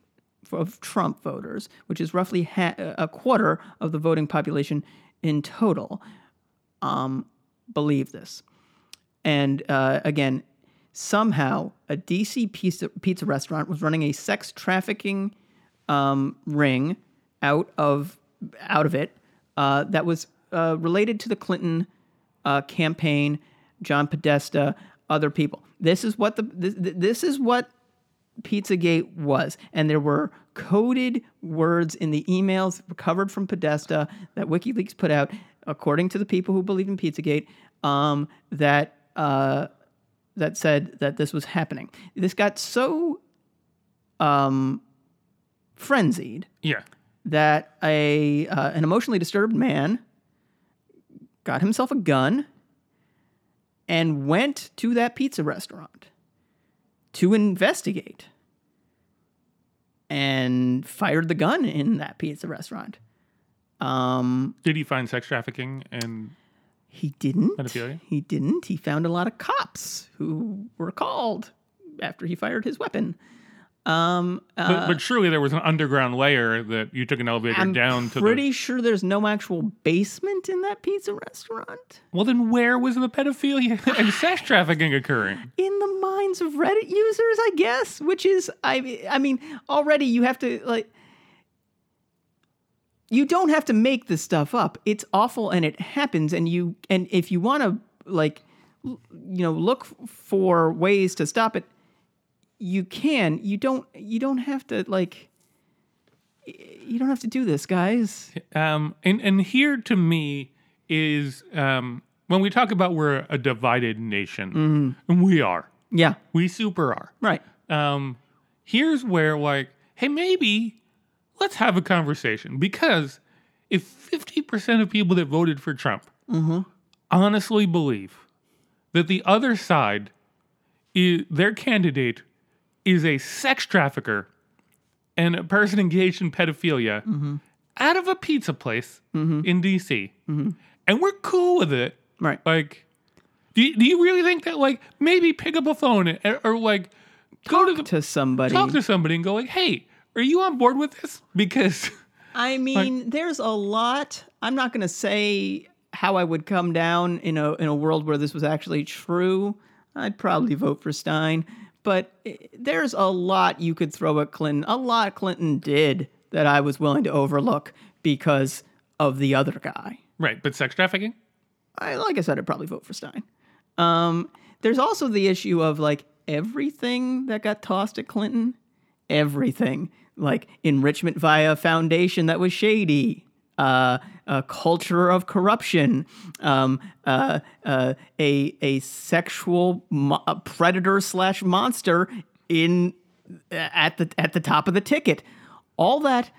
Speaker 2: of Trump voters, which is roughly ha- a quarter of the voting population in total, um, believe this. And uh, again, somehow a DC pizza, pizza restaurant was running a sex trafficking um, ring out of out of it uh, that was uh, related to the Clinton uh, campaign, John Podesta, other people. This is what the this, this is what Pizzagate was, and there were coded words in the emails recovered from Podesta that WikiLeaks put out, according to the people who believe in Pizzagate, um, that uh, that said that this was happening. This got so um, frenzied
Speaker 1: Yeah.
Speaker 2: that a uh, an emotionally disturbed man got himself a gun and went to that pizza restaurant to investigate and fired the gun in that pizza restaurant. Um,
Speaker 1: Did he find sex trafficking and
Speaker 2: he didn't.
Speaker 1: Pedophilia?
Speaker 2: He didn't. He found a lot of cops who were called after he fired his weapon. Um, uh,
Speaker 1: but, but surely there was an underground layer that you took an elevator
Speaker 2: I'm
Speaker 1: down to
Speaker 2: pretty
Speaker 1: the
Speaker 2: sure there's no actual basement in that pizza restaurant.
Speaker 1: well then where was the pedophilia and sex trafficking occurring
Speaker 2: In the minds of Reddit users, I guess, which is I I mean, already you have to like you don't have to make this stuff up. It's awful and it happens and you and if you want to like l- you know, look for ways to stop it, you can. You don't you don't have to like you don't have to do this, guys.
Speaker 1: Um, and and here to me is um, when we talk about we're a divided nation,
Speaker 2: Mm-hmm.
Speaker 1: and we are,
Speaker 2: Yeah,
Speaker 1: we super are.
Speaker 2: right.
Speaker 1: Um, here's where like, hey, maybe let's have a conversation because if 50% of people that voted for Trump honestly believe that the other side is their candidate is a sex trafficker and a person engaged in pedophilia mm-hmm. out of a pizza place mm-hmm. in DC, mm-hmm. and we're cool with it.
Speaker 2: Right.
Speaker 1: Like, do you, do you really think that like maybe pick up a phone and, or like go to the
Speaker 2: to somebody.
Speaker 1: talk to somebody and go like, hey, are you on board with this? Because
Speaker 2: I mean, there's a lot. I'm not going to say how I would come down in a in a world where this was actually true. I'd probably vote for Stein, but there's a lot you could throw at Clinton. A lot Clinton did that I was willing to overlook because of the other guy.
Speaker 1: right, but sex trafficking.
Speaker 2: I like I said, I'd probably vote for Stein. Um, there's also the issue of like everything that got tossed at Clinton, everything like enrichment via a foundation that was shady, uh, a culture of corruption, um, uh, uh, a a sexual mo- predator slash monster in at the at the top of the ticket. All that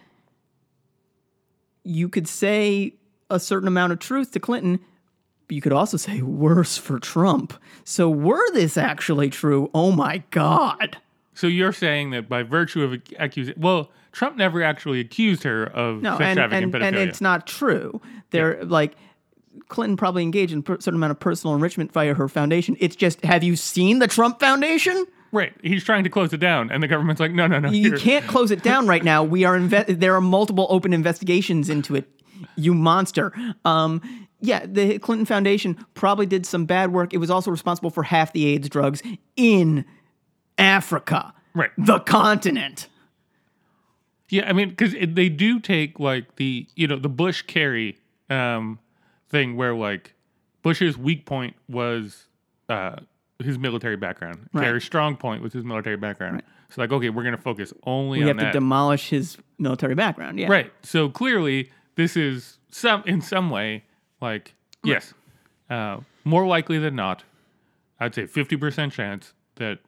Speaker 2: you could say a certain amount of truth to Clinton, but you could also say worse for Trump. So were this actually true? Oh my God.
Speaker 1: So you're saying that by virtue of accusing, well, Trump never actually accused her of
Speaker 2: No,
Speaker 1: sex
Speaker 2: and,
Speaker 1: trafficking
Speaker 2: and,
Speaker 1: and
Speaker 2: and it's not true. They're like Clinton probably engaged in a certain amount of personal enrichment via her foundation. It's just, have you seen the Trump Foundation?
Speaker 1: right. He's trying to close it down, and the government's like, no, no, no.
Speaker 2: You
Speaker 1: here.
Speaker 2: can't close it down right now. We are inve- there are multiple open investigations into it. You monster. Um, yeah, the Clinton Foundation probably did some bad work. It was also responsible for half the AIDS drugs in Africa,
Speaker 1: Right.
Speaker 2: the continent.
Speaker 1: Yeah, I mean, because they do take like the you know the Bush Kerry um, thing where like Bush's weak point was uh, his military background. Kerry's strong point was his military background. So like, okay, we're gonna focus only
Speaker 2: We
Speaker 1: on
Speaker 2: have
Speaker 1: that.
Speaker 2: to demolish his military background. Yeah,
Speaker 1: right. So clearly, this is some in some way like yes, uh, more likely than not, I'd say fifty percent chance that.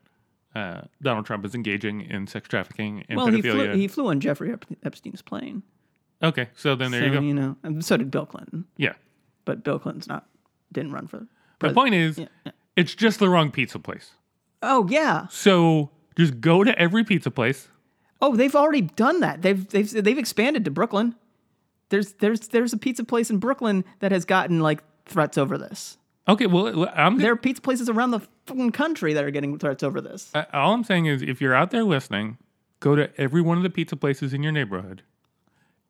Speaker 1: Uh, Donald Trump is engaging in sex trafficking and
Speaker 2: Well, he
Speaker 1: pedophilia.
Speaker 2: flew, he flew on Jeffrey Ep- Epstein's plane.
Speaker 1: okay, so then there
Speaker 2: so,
Speaker 1: you go.
Speaker 2: you know, and so did Bill Clinton.
Speaker 1: Yeah.
Speaker 2: But Bill Clinton's not didn't run for.
Speaker 1: The point is,
Speaker 2: yeah.
Speaker 1: it's just the wrong pizza place.
Speaker 2: Oh yeah.
Speaker 1: So just go to every pizza place.
Speaker 2: Oh, they've already done that. They've they've they've expanded to Brooklyn. There's there's there's a pizza place in Brooklyn that has gotten like threats over this.
Speaker 1: Okay, well, I'm
Speaker 2: There are pizza places around the fucking country that are getting threats over this.
Speaker 1: uh, all I'm saying is, if you're out there listening, go to every one of the pizza places in your neighborhood.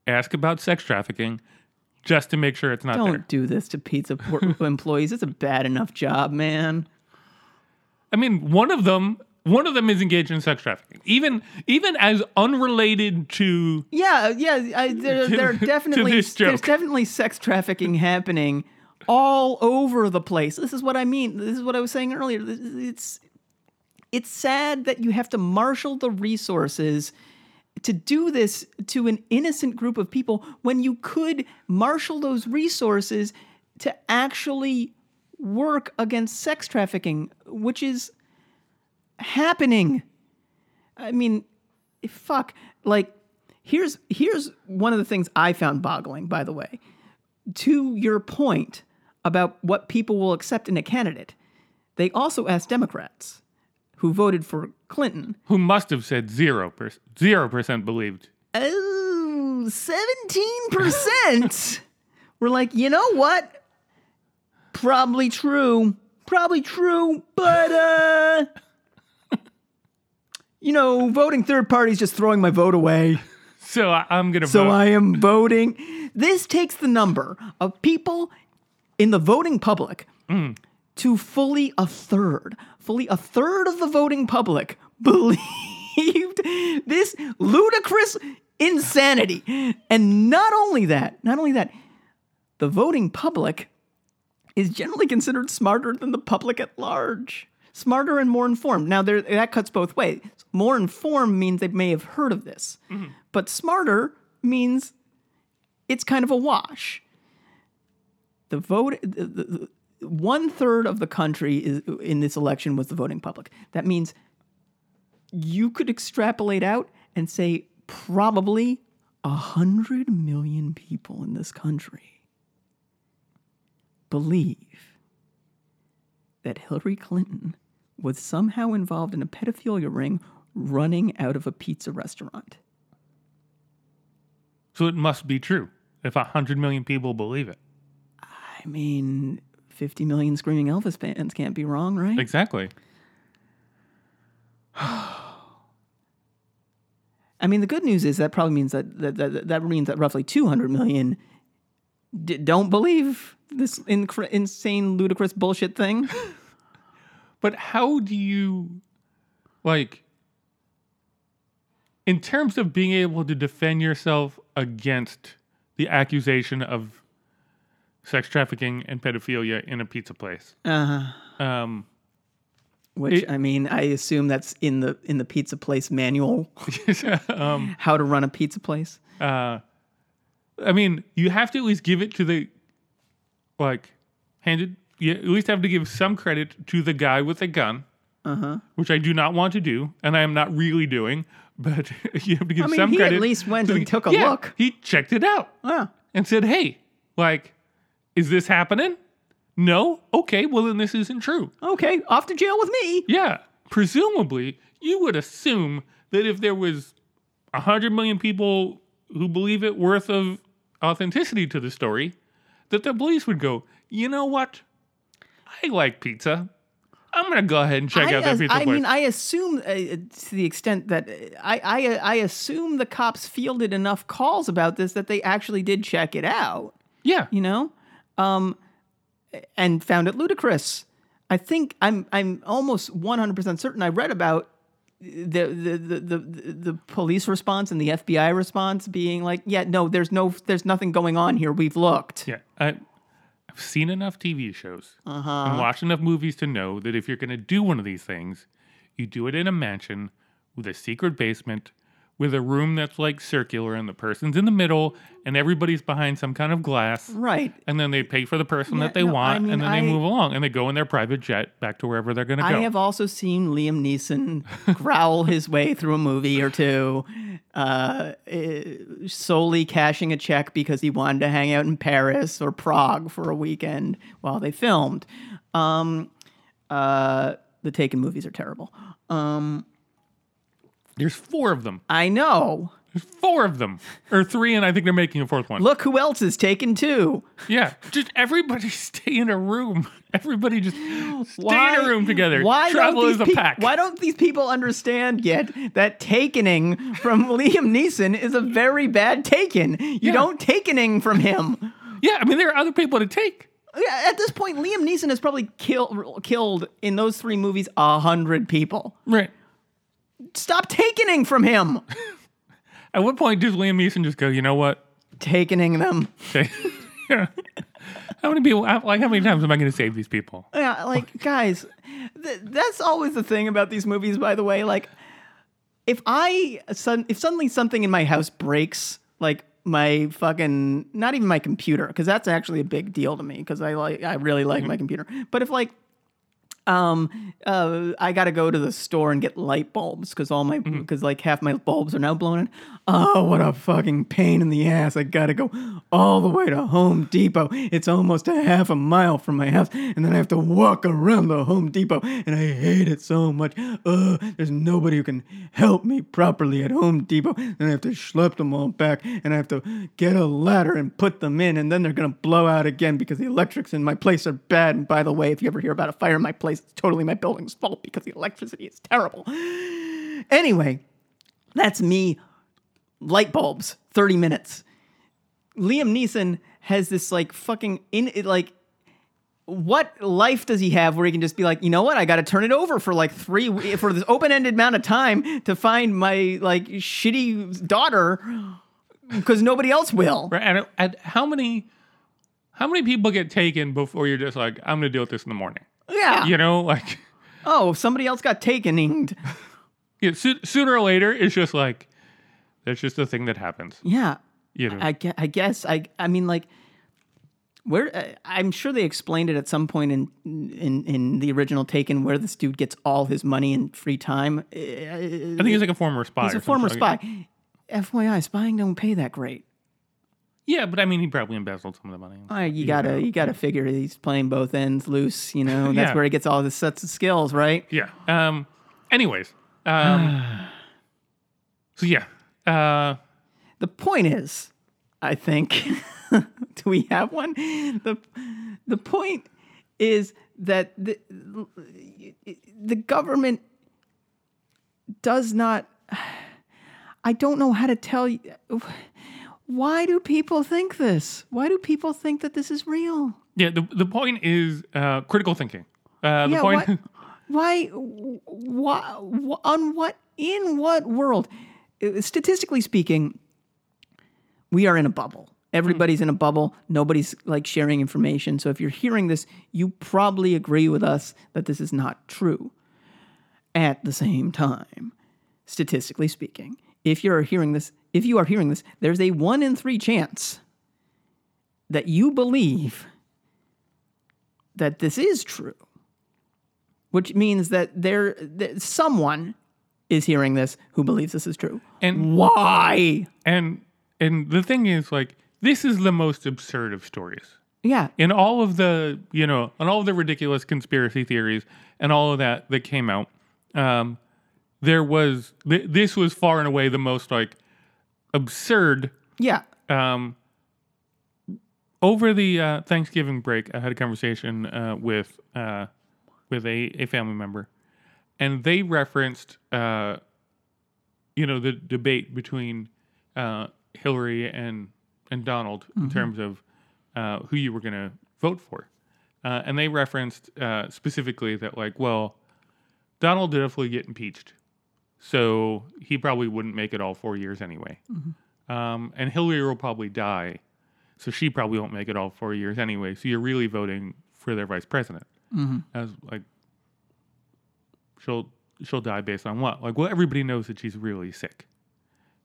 Speaker 1: Ask about sex trafficking, just to make sure it's not
Speaker 2: Don't
Speaker 1: there.
Speaker 2: do this to pizza employees. It's a bad enough job, man.
Speaker 1: I mean, one of them, one of them is engaged in sex trafficking, even even as unrelated to.
Speaker 2: Yeah, yeah. I, there, there are
Speaker 1: to
Speaker 2: definitely there's
Speaker 1: joke.
Speaker 2: definitely sex trafficking happening all over the place. This is what I mean. This is what I was saying earlier. It's it's sad that you have to marshal the resources to do this to an innocent group of people when you could marshal those resources to actually work against sex trafficking, which is happening. I mean, eh, fuck. Like, here's here's one of the things I found boggling, by the way. To your point about what people will accept in a candidate, they also asked Democrats who voted for Clinton.
Speaker 1: Who must have said zero percent, zero percent believed.
Speaker 2: Oh, 17% were like, you know what? Probably true. Probably true, but uh you know, voting third party is just throwing my vote away.
Speaker 1: So I, I'm gonna vote.
Speaker 2: So
Speaker 1: vote.
Speaker 2: I am voting. This takes the number of people in the voting public mm. to fully a third. Fully a third of the voting public believed this ludicrous insanity. And not only that, not only that, the voting public is generally considered smarter than the public at large. Smarter and more informed. Now, there, that cuts both ways. More informed means they may have heard of this, mm-hmm. but smarter means it's kind of a wash. The vote, the, the, one third of the country is in this election was the voting public. That means you could extrapolate out and say probably a hundred million people in this country believe that Hillary Clinton was somehow involved in a pedophilia ring running out of a pizza restaurant.
Speaker 1: So it must be true if 100 million people believe it.
Speaker 2: I mean, 50 million screaming Elvis fans can't be wrong, right?
Speaker 1: Exactly.
Speaker 2: I mean, the good news is that probably means that that, that, that means that roughly 200 million d- don't believe this inc- insane, ludicrous bullshit thing.
Speaker 1: But how do you, like, in terms of being able to defend yourself against the accusation of sex trafficking and pedophilia in a pizza place?
Speaker 2: Uh,
Speaker 1: Um,
Speaker 2: which
Speaker 1: It-
Speaker 2: I mean, I assume that's in the in the pizza place manual
Speaker 1: um,
Speaker 2: how to run a pizza place.
Speaker 1: uh, I mean, you have to at least give it to the, like, handed. You at least have to give some credit to the guy with the gun,
Speaker 2: Uh-huh.
Speaker 1: which I do not want to do, and I am not really doing. But you have to give
Speaker 2: I mean,
Speaker 1: some
Speaker 2: he
Speaker 1: credit.
Speaker 2: at least went and
Speaker 1: the-
Speaker 2: took a
Speaker 1: Yeah,
Speaker 2: look.
Speaker 1: He checked it out.
Speaker 2: Yeah.
Speaker 1: and said, "Hey, like, is this happening? No. Okay. Well, then this isn't true.
Speaker 2: Okay, off to jail with me.
Speaker 1: Yeah. Presumably, you would assume that if there was a hundred million people who believe it worth of authenticity to the story, that the police would go, you know what? I like pizza. I'm gonna go ahead and check
Speaker 2: I,
Speaker 1: out that
Speaker 2: as-
Speaker 1: pizza
Speaker 2: I
Speaker 1: place.
Speaker 2: mean, I assume uh, to the extent that I, I I assume the cops fielded enough calls about this that they actually did check it out.
Speaker 1: yeah.
Speaker 2: you know, um, and found it ludicrous. I think I'm I'm almost 100% certain I read about the the, the the the police response and the FBI response being like, yeah, no, there's no there's nothing going on here. We've looked.
Speaker 1: Yeah, I, I've seen enough TV shows
Speaker 2: Uh-huh.
Speaker 1: and watched enough movies to know that if you're going to do one of these things, you do it in a mansion with a secret basement, with a room that's like circular and the person's in the middle and everybody's behind some kind of glass.
Speaker 2: Right.
Speaker 1: And then they pay for the person
Speaker 2: Yeah,
Speaker 1: that they
Speaker 2: no, I
Speaker 1: want,
Speaker 2: mean,
Speaker 1: and then they move along, and they go in their private jet back to wherever they're going to go.
Speaker 2: I have also seen Liam Neeson growl his way through a movie or two, uh, eh, solely cashing a check because he wanted to hang out in Paris or Prague for a weekend while they filmed. Um, uh, the Taken movies are terrible. Um,
Speaker 1: There's four of them.
Speaker 2: I know.
Speaker 1: There's four of them, or three, and I think they're making a fourth one.
Speaker 2: Look who else is Taken too.
Speaker 1: Yeah, just everybody stay in a room. Everybody just stay in a room together.
Speaker 2: Why
Speaker 1: Travel
Speaker 2: don't
Speaker 1: as
Speaker 2: these
Speaker 1: a
Speaker 2: peop-
Speaker 1: pack.
Speaker 2: Why don't these people understand yet that takening from Liam Neeson is a very bad taken? You
Speaker 1: Yeah.
Speaker 2: don't takening from him.
Speaker 1: Yeah, I mean there are other people to take.
Speaker 2: Yeah, At this point, Liam Neeson has probably kill, killed in those three movies a hundred people.
Speaker 1: Right.
Speaker 2: Stop takening from him.
Speaker 1: At what point does Liam Neeson just go? You know what?
Speaker 2: takening them.
Speaker 1: Okay. yeah. How many people? Like how many times am I going to save these people?
Speaker 2: Yeah, like guys, th- that's always the thing about these movies. By the way, like if I if suddenly something in my house breaks, like my fucking not even my computer, because that's actually a big deal to me because I like I really like mm-hmm. my computer. But if like um uh I gotta go to the store and get light bulbs because all my because like half my bulbs are now blown in. Oh, what a fucking pain in the ass! I gotta go all the way to Home Depot. It's almost a half a mile from my house, and then I have to walk around the Home Depot, and I hate it so much. Ugh, there's nobody who can help me properly at Home Depot, and I have to schlep them all back, and I have to get a ladder and put them in, and then they're gonna blow out again because the electrics in my place are bad. And by the way, if you ever hear about a fire in my place, it's totally my building's fault because the electricity is terrible. Anyway, that's me. Light bulbs, 30 minutes. Liam Neeson has this like fucking in it like what life does he have where he can just be like, you know what, I got to turn it over for like three for this open-ended amount of time to find my like shitty daughter because nobody else will.
Speaker 1: Right. And, and how many? How many people get taken before you're just like, I'm to deal with this in the morning?
Speaker 2: Yeah.
Speaker 1: You know, like
Speaker 2: Oh, somebody else got taken.
Speaker 1: yeah, so, sooner or later, it's just like that's just a thing that happens.
Speaker 2: Yeah.
Speaker 1: You know.
Speaker 2: I, gue- I guess I I mean like Where uh, I'm sure they explained it at some point in in in the original Taken, where this dude gets all his money and free time.
Speaker 1: I think he's like a former spy.
Speaker 2: He's a former spy. FYI, spying don't pay that great.
Speaker 1: Yeah, but I mean, he probably embezzled some of the money.
Speaker 2: Uh, you gotta you gotta figure he's playing both ends loose. You know that's
Speaker 1: Yeah.
Speaker 2: where he gets all his sets of skills, right?
Speaker 1: Yeah. Um. Anyways. Um. so yeah. Uh.
Speaker 2: The point is, I think, do we have one? The the point is that the the government does not. I don't know how to tell you. Why do people think this? Why do people think that this is real?
Speaker 1: Yeah. The the point is uh, critical thinking. Uh, the
Speaker 2: Yeah,
Speaker 1: point.
Speaker 2: why, why, why, on what, in what world? Uh, Statistically speaking, we are in a bubble. Everybody's in a bubble. Nobody's like sharing information. So if you're hearing this, you probably agree with us that this is not true. At the same time, statistically speaking, if you're hearing this, if you are hearing this, there's a one in three chance that you believe that this is true which means that there that someone is hearing this who believes this is true.
Speaker 1: And
Speaker 2: Why?
Speaker 1: and and the thing is, like, this is the most absurd of stories.
Speaker 2: Yeah,
Speaker 1: in all of the you know on all of the ridiculous conspiracy theories and all of that that came out um there was th- this was far and away the most like absurd
Speaker 2: yeah,
Speaker 1: um over the uh, Thanksgiving break I had a conversation uh, with uh with a, a family member and they referenced uh you know the debate between uh Hillary and and Donald in terms of uh, who you were going to vote for. Uh, and they referenced uh, specifically that, like, well, Donald did definitely get impeached. So he probably wouldn't make it all four years anyway. Um, and Hillary will probably die. So she probably won't make it all four years anyway. So you're really voting for their vice president. I was like, she'll she'll die based on what? Like, well, everybody knows that she's really sick.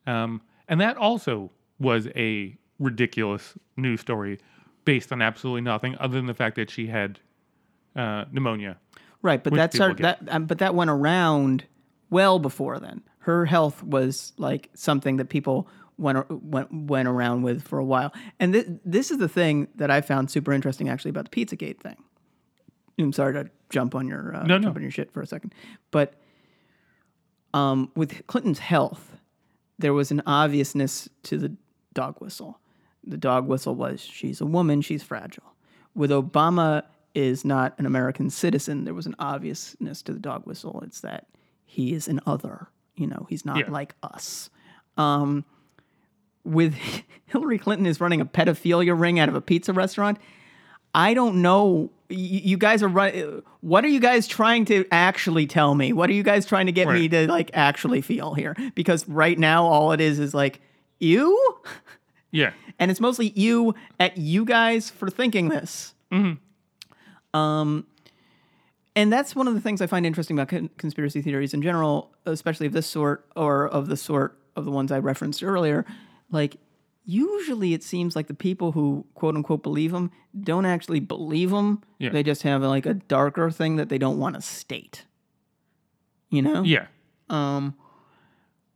Speaker 1: Um, and that also was a ridiculous news story based on absolutely nothing other than the fact that she had uh, pneumonia.
Speaker 2: right. But that's our, that. Um, but that went around well before then. Her health was like something that people went went went around with for a while. And this this is the thing that I found super interesting actually about the PizzaGate thing. I'm sorry to jump on your uh,
Speaker 1: No, no.
Speaker 2: jump on your shit for a second, but um, with Clinton's health, there was an obviousness to the dog whistle. The dog whistle was she's a woman, she's fragile. With Obama is not an American citizen, there was an obviousness to the dog whistle. It's that he is an other. You know, he's not
Speaker 1: Yeah.
Speaker 2: like us. Um, with Hillary Clinton is running a pedophilia ring out of a pizza restaurant. I don't know. You guys are right. What are you guys trying to actually tell me? What are you guys trying to get me to like actually feel here? Because right now, all it is is like you,
Speaker 1: Yeah.
Speaker 2: and it's mostly you at you guys for thinking this. Hmm. Um, and that's one of the things I find interesting about con- conspiracy theories in general, especially of this sort or of the sort of the ones I referenced earlier. Like, usually it seems like the people who quote unquote believe them don't actually believe them.
Speaker 1: Yeah.
Speaker 2: They just have like a darker thing that they don't want to state. You know?
Speaker 1: Yeah.
Speaker 2: um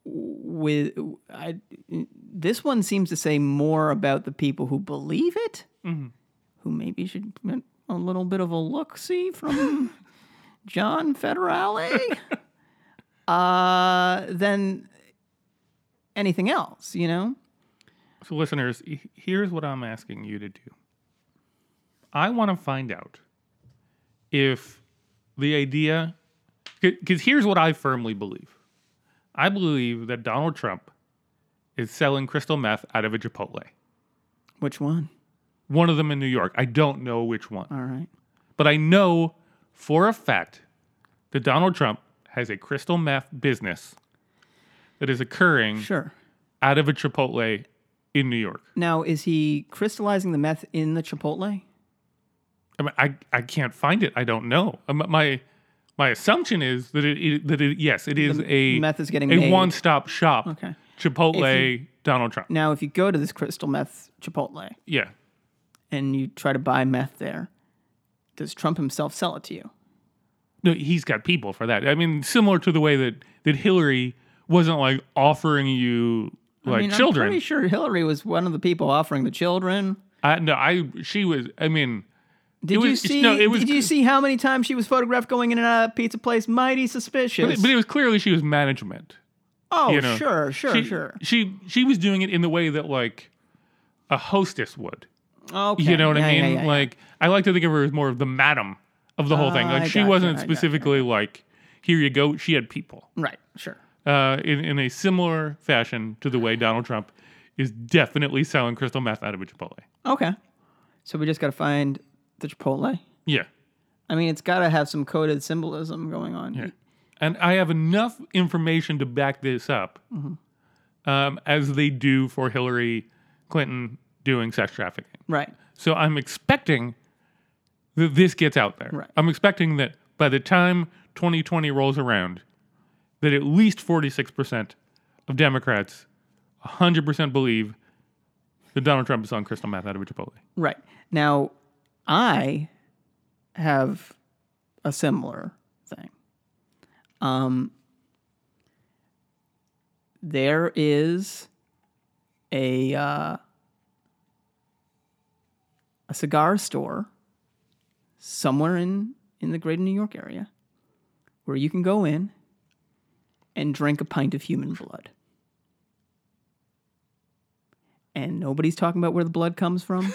Speaker 2: with I, this one seems to say more about the people who believe it who maybe should a little bit of a look see from john federale uh than anything else you know
Speaker 1: So, listeners, here's what I'm asking you to do. I want to find out if the idea, because here's what I firmly believe I believe that Donald Trump is selling crystal meth out of a Chipotle.
Speaker 2: which one
Speaker 1: One of them in New York. I don't know which one.
Speaker 2: all right
Speaker 1: But I know for a fact that Donald Trump has a crystal meth business that is occurring
Speaker 2: sure
Speaker 1: out of a Chipotle in New York.
Speaker 2: now is he crystallizing the meth in the chipotle
Speaker 1: I, mean, I, I can't find it. I don't know. Um, My my assumption is that it, it that it yes it is a
Speaker 2: meth is getting
Speaker 1: a
Speaker 2: made.
Speaker 1: one stop shop.
Speaker 2: Okay.
Speaker 1: Chipotle Donald Trump.
Speaker 2: now if you go to this crystal meth chipotle
Speaker 1: Yeah.
Speaker 2: and you try to buy meth there, does Trump himself sell it to you?
Speaker 1: No, he's got people for that. I mean, similar to the way that that Hillary wasn't like offering you like
Speaker 2: I mean,
Speaker 1: children.
Speaker 2: I'm pretty sure Hillary was one of the people offering the children.
Speaker 1: I no, I she was. I mean,
Speaker 2: Did
Speaker 1: was-
Speaker 2: you see?
Speaker 1: no, it was
Speaker 2: did you see how many times she was photographed going in and out of pizza place? Mighty suspicious.
Speaker 1: but, but it was clearly she was management.
Speaker 2: oh,
Speaker 1: you know,
Speaker 2: sure, sure,
Speaker 1: she,
Speaker 2: sure.
Speaker 1: She she was doing it in the way that like a hostess would.
Speaker 2: Okay,
Speaker 1: You know what
Speaker 2: Yeah,
Speaker 1: I mean?
Speaker 2: yeah, yeah.
Speaker 1: Like I like to think of her as more of the madam of the whole thing.
Speaker 2: Ah,
Speaker 1: Like
Speaker 2: I
Speaker 1: she
Speaker 2: gotcha,
Speaker 1: wasn't
Speaker 2: gotcha.
Speaker 1: specifically like, here you go. She had people.
Speaker 2: right, sure.
Speaker 1: Uh, in, in a similar fashion to the way Donald Trump is definitely selling crystal meth out of a Chipotle.
Speaker 2: Okay, so we just got to find the Chipotle.
Speaker 1: Yeah.
Speaker 2: I mean, it's got to have some coded symbolism going on.
Speaker 1: Yeah. And I have enough information to back this up,
Speaker 2: Mm-hmm.
Speaker 1: um, as they do for Hillary Clinton doing sex trafficking.
Speaker 2: Right.
Speaker 1: So I'm expecting that this gets out there.
Speaker 2: Right.
Speaker 1: I'm expecting that by the time 2020 rolls around, that at least 46% of Democrats 100% believe that Donald Trump is on crystal meth out of a Chipotle.
Speaker 2: Right. Now, I have a similar thing. Um, there is a uh, a cigar store somewhere in in the greater New York area where you can go in and drink a pint of human blood. And nobody's talking about where the blood comes from.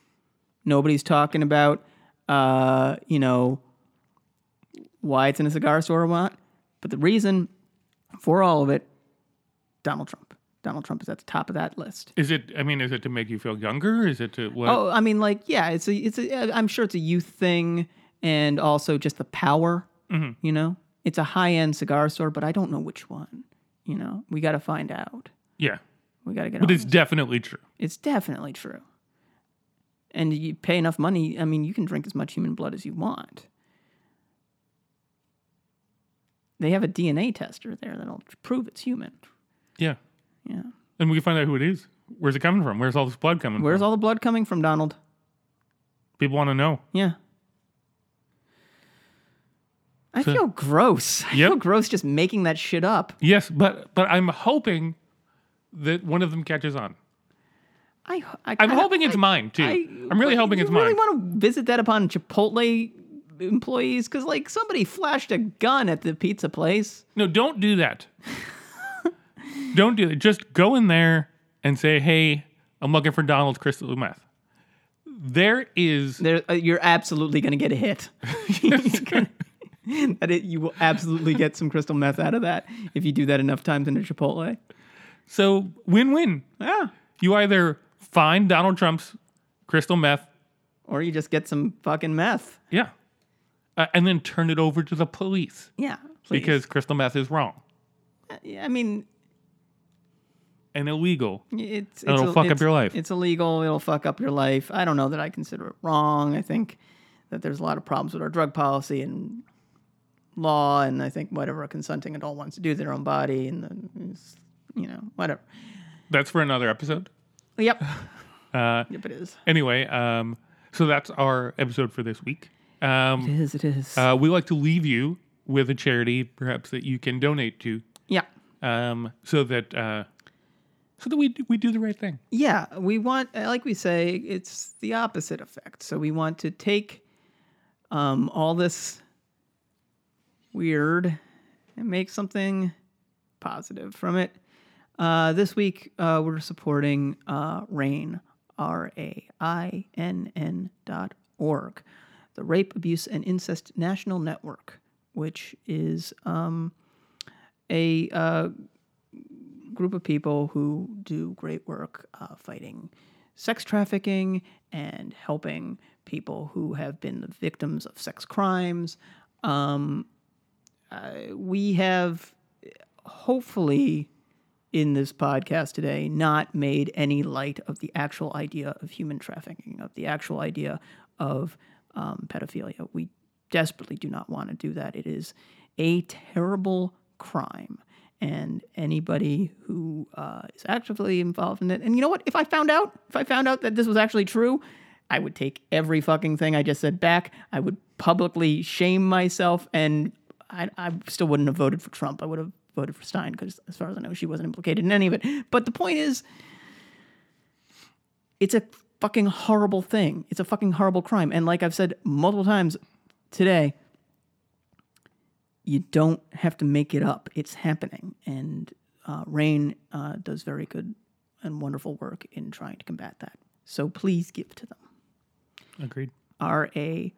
Speaker 2: Nobody's talking about, uh, you know, why it's in a cigar store or what. But the reason for all of it, Donald Trump. Donald Trump is at the top of that list.
Speaker 1: Is it, I mean, is it to make you feel younger? Is it to what?
Speaker 2: Oh, I mean, like, yeah, it's a, it's a, I'm sure it's a youth thing, and also just the power. Mm-hmm. You know, it's a high end cigar store, but I don't know which one. You know, we got to find out.
Speaker 1: yeah.
Speaker 2: We got to get.
Speaker 1: Out.
Speaker 2: But
Speaker 1: it's
Speaker 2: this.
Speaker 1: definitely true.
Speaker 2: It's definitely true. And you pay enough money, I mean, you can drink as much human blood as you want. They have a DNA tester there that'll prove it's human.
Speaker 1: Yeah.
Speaker 2: Yeah.
Speaker 1: And we can find out who it is. Where's it coming from? Where's all this blood coming from?
Speaker 2: Where's
Speaker 1: from?
Speaker 2: all the blood coming from, Donald?
Speaker 1: People want to know.
Speaker 2: Yeah. I
Speaker 1: So-
Speaker 2: feel gross. I
Speaker 1: Yep.
Speaker 2: feel gross just making that shit up.
Speaker 1: Yes, but but I'm hoping that one of them catches on.
Speaker 2: I, I
Speaker 1: I'm
Speaker 2: kinda-
Speaker 1: hoping it's
Speaker 2: I-
Speaker 1: mine too.
Speaker 2: I,
Speaker 1: I'm really hoping
Speaker 2: you
Speaker 1: it's
Speaker 2: really
Speaker 1: mine.
Speaker 2: want to visit that upon Chipotle employees? Because, like, somebody flashed a gun at the pizza place.
Speaker 1: No, don't do that. Don't do it. Just go in there and say, "Hey, I'm looking for Donald's crystal meth." There is
Speaker 2: There, uh, you're absolutely going to get a hit. Gonna- that it, you will absolutely get some crystal meth out of that if you do that enough times in a Chipotle.
Speaker 1: so win-win.
Speaker 2: Yeah.
Speaker 1: You either find Donald Trump's crystal meth,
Speaker 2: Or you just get some fucking meth.
Speaker 1: yeah, uh, and then turn it over to the police
Speaker 2: Yeah. please.
Speaker 1: because crystal meth is wrong
Speaker 2: I mean,
Speaker 1: and illegal.
Speaker 2: it's, it's
Speaker 1: it'll fuck up your life.
Speaker 2: It's illegal. It'll fuck up your life. I don't know that I consider it wrong. I think that there's a lot of problems with our drug policy and law, and I think whatever a consenting adult wants to do their own body, and the, you know, whatever.
Speaker 1: That's for another episode.
Speaker 2: Yep.
Speaker 1: Uh,
Speaker 2: yep, it is.
Speaker 1: anyway, um, so that's our episode for this week. Um,
Speaker 2: It is. It is.
Speaker 1: Uh, we like to leave you with a charity, perhaps that you can donate to,
Speaker 2: yeah.
Speaker 1: um, so that uh, so that we we do the right thing.
Speaker 2: Yeah, we want, like we say, it's the opposite effect. So we want to take um, all this weird and make something positive from it. Uh, this week, uh, we're supporting uh, RAINN, R A I N N dot org, the Rape, Abuse, and Incest National Network, which is um, a uh, group of people who do great work uh, fighting sex trafficking and helping people who have been the victims of sex crimes. Um, uh, we have hopefully in this podcast today not made any light of the actual idea of human trafficking, of the actual idea of um, pedophilia. We desperately do not want to do that. It is a terrible crime. And anybody who uh, is actively involved in it, and you know what? If I found out, if I found out that this was actually true, I would take every fucking thing I just said back. I would publicly shame myself, and I, I still wouldn't have voted for Trump. I would have voted for Stein because, as far as I know, she wasn't implicated in any of it. But the point is, it's a fucking horrible thing. It's a fucking horrible crime. And like I've said multiple times today, you don't have to make it up. It's happening. And uh, RAINN uh, does very good and wonderful work in trying to combat that. So please give to them.
Speaker 1: Agreed.
Speaker 2: R A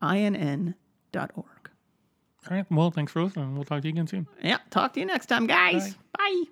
Speaker 2: I N N dot org.
Speaker 1: All right. Well, thanks for listening. We'll talk to you again soon.
Speaker 2: Yeah. Talk to you next time, guys. Bye.